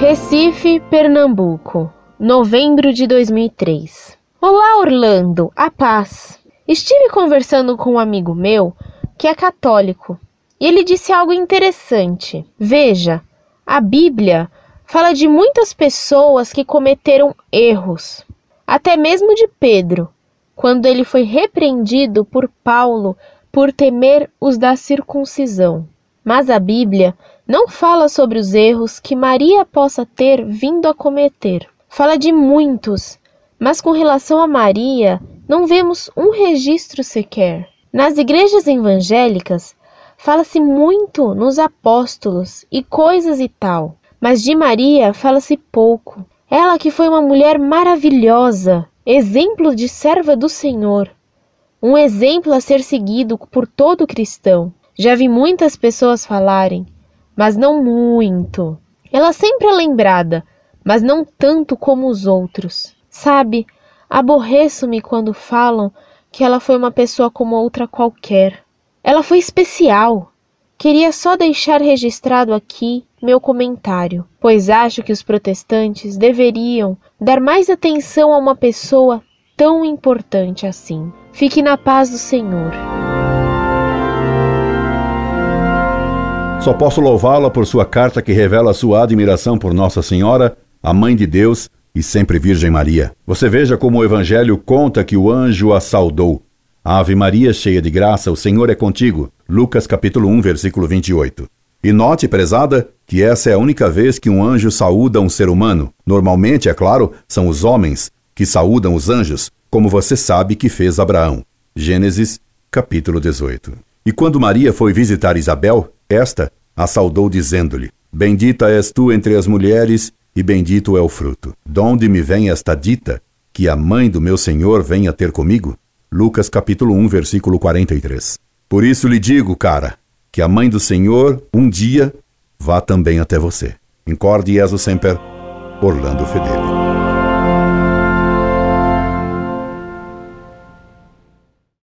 Recife, Pernambuco, novembro de 2003. Olá, Orlando, a paz. Estive conversando com um amigo meu que é católico e ele disse algo interessante. Veja, a Bíblia fala de muitas pessoas que cometeram erros, até mesmo de Pedro, quando ele foi repreendido por Paulo por temer os da circuncisão. Mas a Bíblia não fala sobre os erros que Maria possa ter vindo a cometer. Fala de muitos, mas com relação a Maria, não vemos um registro sequer. Nas igrejas evangélicas, fala-se muito nos apóstolos e coisas e tal, mas de Maria fala-se pouco. Ela que foi uma mulher maravilhosa, exemplo de serva do Senhor, um exemplo a ser seguido por todo cristão. Já vi muitas pessoas falarem, mas não muito. Ela sempre é lembrada, mas não tanto como os outros. Sabe, aborreço-me quando falam que ela foi uma pessoa como outra qualquer. Ela foi especial. Queria só deixar registrado aqui meu comentário, pois acho que os protestantes deveriam dar mais atenção a uma pessoa tão importante assim. Fique na paz do Senhor. Só posso louvá-la por sua carta que revela sua admiração por Nossa Senhora, a Mãe de Deus e sempre Virgem Maria. Você veja como o Evangelho conta que o anjo a saudou. Ave Maria, cheia de graça, o Senhor é contigo. Lucas capítulo 1, versículo 28. E note, prezada, que essa é a única vez que um anjo saúda um ser humano. Normalmente, é claro, são os homens que saúdam os anjos, como você sabe que fez Abraão. Gênesis capítulo 18. E quando Maria foi visitar Isabel, esta a saudou dizendo-lhe: Bendita és tu entre as mulheres, e bendito é o fruto. Donde me vem esta dita, que a mãe do meu Senhor venha ter comigo? Lucas capítulo 1, versículo 43. Por isso lhe digo, cara, que a mãe do Senhor, um dia, vá também até você. Incorde Jesus Semper, Orlando Fedeli.